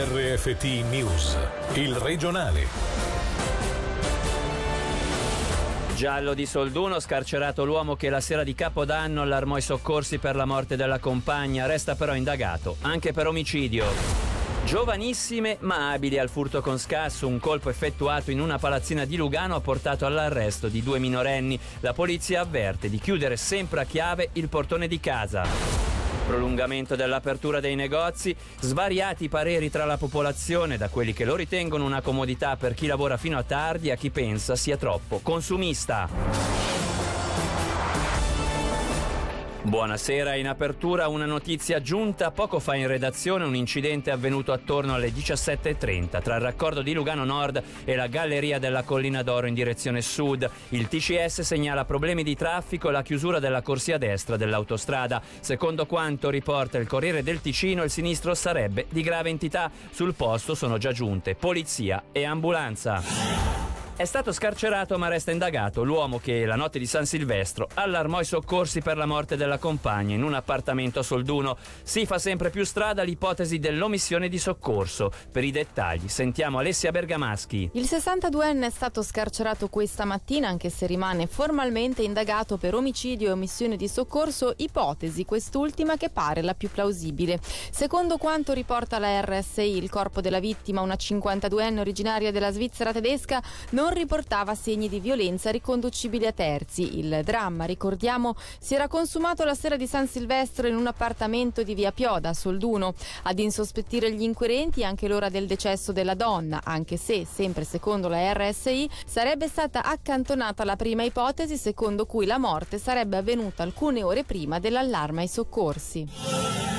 RFT News, il regionale. Giallo di Solduno, scarcerato l'uomo che la sera di Capodanno allarmò i soccorsi per la morte della compagna, resta però indagato anche per omicidio. Giovanissime ma abili al furto con scasso, un colpo effettuato in una palazzina di Lugano ha portato all'arresto di due minorenni. La polizia avverte di chiudere sempre a chiave il portone di casa prolungamento dell'apertura dei negozi, svariati pareri tra la popolazione, da quelli che lo ritengono una comodità per chi lavora fino a tardi a chi pensa sia troppo consumista. Buonasera, in apertura una notizia giunta poco fa in redazione, un incidente avvenuto attorno alle 17.30 tra il raccordo di Lugano Nord e la galleria della Collina d'Oro in direzione sud. Il TCS segnala problemi di traffico e la chiusura della corsia destra dell'autostrada. Secondo quanto riporta il Corriere del Ticino, il sinistro sarebbe di grave entità. Sul posto sono già giunte polizia e ambulanza. È stato scarcerato ma resta indagato l'uomo che la notte di San Silvestro allarmò i soccorsi per la morte della compagna in un appartamento a Solduno. Si fa sempre più strada l'ipotesi dell'omissione di soccorso. Per i dettagli sentiamo Alessia Bergamaschi. Il 62enne è stato scarcerato questa mattina anche se rimane formalmente indagato per omicidio e omissione di soccorso, ipotesi quest'ultima che pare la più plausibile. Secondo quanto riporta la RSI, il corpo della vittima, una 52enne originaria della Svizzera tedesca, non non riportava segni di violenza riconducibili a terzi. Il dramma, ricordiamo, si era consumato la sera di San Silvestro in un appartamento di via Pioda, Solduno. Ad insospettire gli inquirenti anche l'ora del decesso della donna, anche se, sempre secondo la RSI, sarebbe stata accantonata la prima ipotesi secondo cui la morte sarebbe avvenuta alcune ore prima dell'allarme ai soccorsi.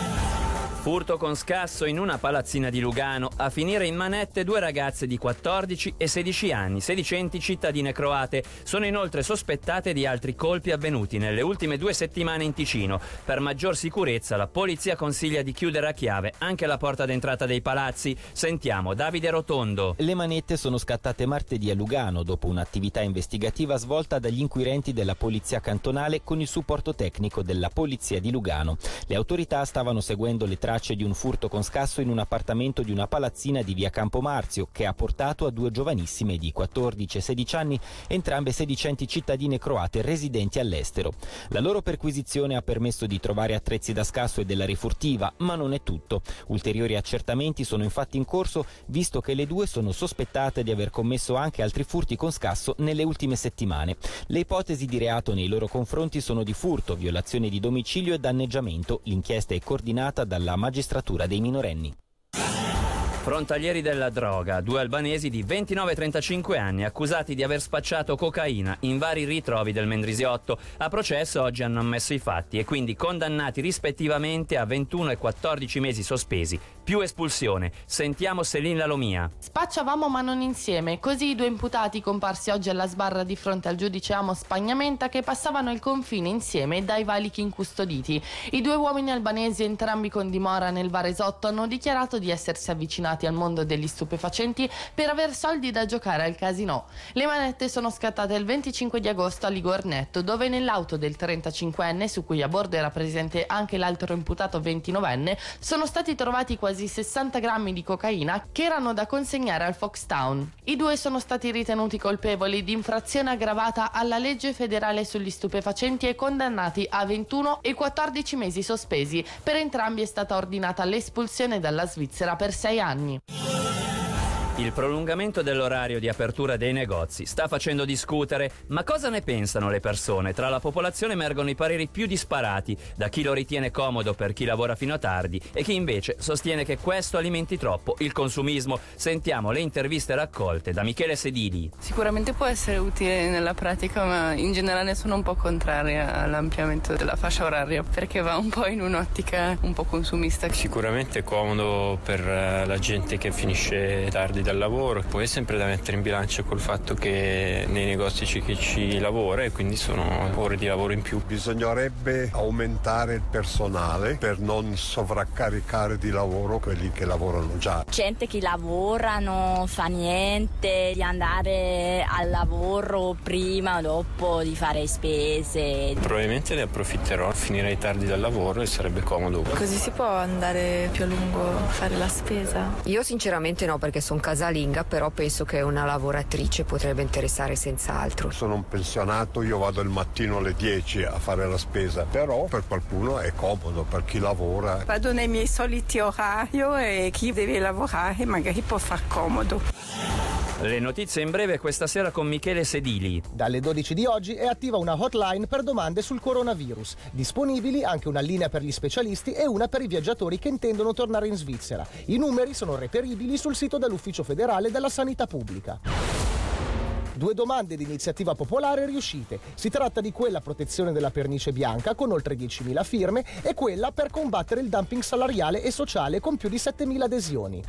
Furto con scasso in una palazzina di Lugano, a finire in manette due ragazze di 14 e 16 anni, sedicenti cittadine croate. Sono inoltre sospettate di altri colpi avvenuti nelle ultime due settimane in Ticino. Per maggior sicurezza la polizia consiglia di chiudere a chiave anche la porta d'entrata dei palazzi. Sentiamo Davide Rotondo. Le manette sono scattate martedì a Lugano dopo un'attività investigativa svolta dagli inquirenti della polizia cantonale con il supporto tecnico della polizia di Lugano. Le autorità stavano seguendo le tracce di un furto con scasso in un appartamento di una palazzina di via Campomarzio che ha portato a due giovanissime di 14 e 16 anni, entrambe sedicenti cittadine croate residenti all'estero. La loro perquisizione ha permesso di trovare attrezzi da scasso e della rifurtiva, ma non è tutto. Ulteriori accertamenti sono infatti in corso, visto che le due sono sospettate di aver commesso anche altri furti con scasso nelle ultime settimane. Le ipotesi di reato nei loro confronti sono di furto, violazione di domicilio e danneggiamento. L'inchiesta è coordinata dalla magistratura dei minorenni. Frontalieri della droga, due albanesi di 29 e 35 anni accusati di aver spacciato cocaina in vari ritrovi del Mendrisiotto. A processo oggi hanno ammesso i fatti e quindi condannati rispettivamente a 21 e 14 mesi sospesi, più espulsione. Sentiamo Selin Lalomia. Spacciavamo ma non insieme, così i due imputati comparsi oggi alla sbarra di fronte al giudice Amo Spagnamenta che passavano il confine insieme dai valichi incustoditi. I due uomini albanesi, entrambi con dimora nel Varesotto, hanno dichiarato di essersi avvicinati avvicinati al mondo degli stupefacenti per aver soldi da giocare al casino. Le manette sono scattate il 25 di agosto a Ligornetto, dove nell'auto del 35enne, su cui a bordo era presente anche l'altro imputato 29enne, sono stati trovati quasi 60 grammi di cocaina che erano da consegnare al Foxtown. I due sono stati ritenuti colpevoli di infrazione aggravata alla legge federale sugli stupefacenti e condannati a 21 e 14 mesi sospesi. Per entrambi è stata ordinata l'espulsione dalla Svizzera per 6 anni anni. Il prolungamento dell'orario di apertura dei negozi sta facendo discutere, ma cosa ne pensano le persone? Tra la popolazione emergono i pareri più disparati, da chi lo ritiene comodo per chi lavora fino a tardi e chi invece sostiene che questo alimenti troppo il consumismo. Sentiamo le interviste raccolte da Michele Sedili. Sicuramente può essere utile nella pratica, ma in generale sono un po' contraria all'ampliamento della fascia oraria perché va un po' in un'ottica un po' consumista. Sicuramente è comodo per eh, la gente che finisce tardi dal lavoro, poi è sempre da mettere in bilancio col fatto che nei negozi c'è chi ci lavora e quindi sono ore di lavoro in più. Bisognerebbe aumentare il personale per non sovraccaricare di lavoro quelli che lavorano già. Gente che lavora non fa niente di andare al lavoro prima o dopo di fare spese. Probabilmente ne approfitterò, finirei tardi dal lavoro e sarebbe comodo. Così si può andare più a lungo a fare la spesa? Io sinceramente no perché sono casalinga, però penso che una lavoratrice potrebbe interessare senz'altro. Sono un pensionato, io vado il mattino alle 10 a fare la spesa, però per qualcuno è comodo, per chi lavora. Vado nei miei soliti orari e chi deve lavorare magari può far comodo. Le notizie in breve questa sera con Michele Sedili. Dalle 12 di oggi è attiva una hotline per domande sul coronavirus. Disponibili anche una linea per gli specialisti e una per i viaggiatori che intendono tornare in Svizzera. I numeri sono reperibili sul sito dell'Ufficio federale della Sanità Pubblica. Due domande di iniziativa popolare riuscite. Si tratta di quella protezione della pernice bianca con oltre 10.000 firme e quella per combattere il dumping salariale e sociale con più di 7.000 adesioni.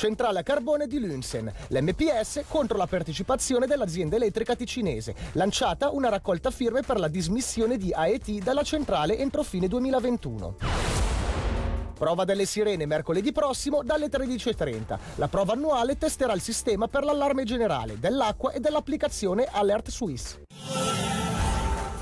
Centrale a carbone di Lunsen, l'MPS contro la partecipazione dell'azienda elettrica ticinese, lanciata una raccolta firme per la dismissione di AET dalla centrale entro fine 2021. Prova delle sirene mercoledì prossimo dalle 13.30. La prova annuale testerà il sistema per l'allarme generale dell'acqua e dell'applicazione Alert Suisse.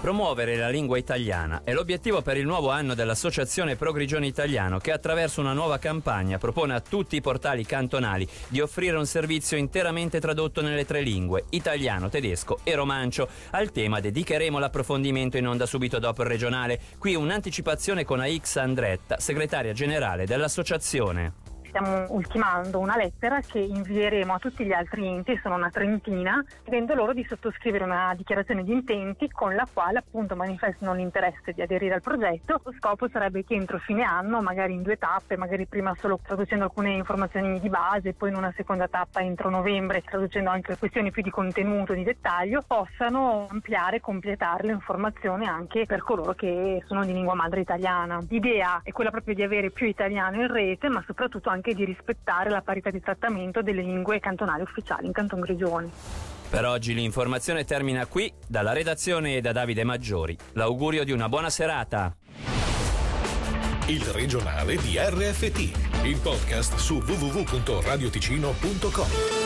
Promuovere la lingua italiana è l'obiettivo per il nuovo anno dell'Associazione Progrigione Italiano che attraverso una nuova campagna propone a tutti i portali cantonali di offrire un servizio interamente tradotto nelle tre lingue, italiano, tedesco e romancio. Al tema dedicheremo l'approfondimento in onda subito dopo il regionale. Qui un'anticipazione con AX Andretta, segretaria generale dell'associazione stiamo ultimando una lettera che invieremo a tutti gli altri enti, sono una trentina, chiedendo loro di sottoscrivere una dichiarazione di intenti con la quale appunto manifestano l'interesse di aderire al progetto. Lo scopo sarebbe che entro fine anno, magari in due tappe, magari prima solo traducendo alcune informazioni di base, poi in una seconda tappa entro novembre, traducendo anche questioni più di contenuto, di dettaglio, possano ampliare e completare le informazioni anche per coloro che sono di lingua madre italiana. L'idea è quella proprio di avere più italiano in rete, ma soprattutto anche di rispettare la parità di trattamento delle lingue cantonali ufficiali in Canton Grigioni. Per oggi l'informazione termina qui, dalla redazione e da Davide Maggiori. L'augurio di una buona serata. Il regionale di RFT, il podcast su www.radioticino.com.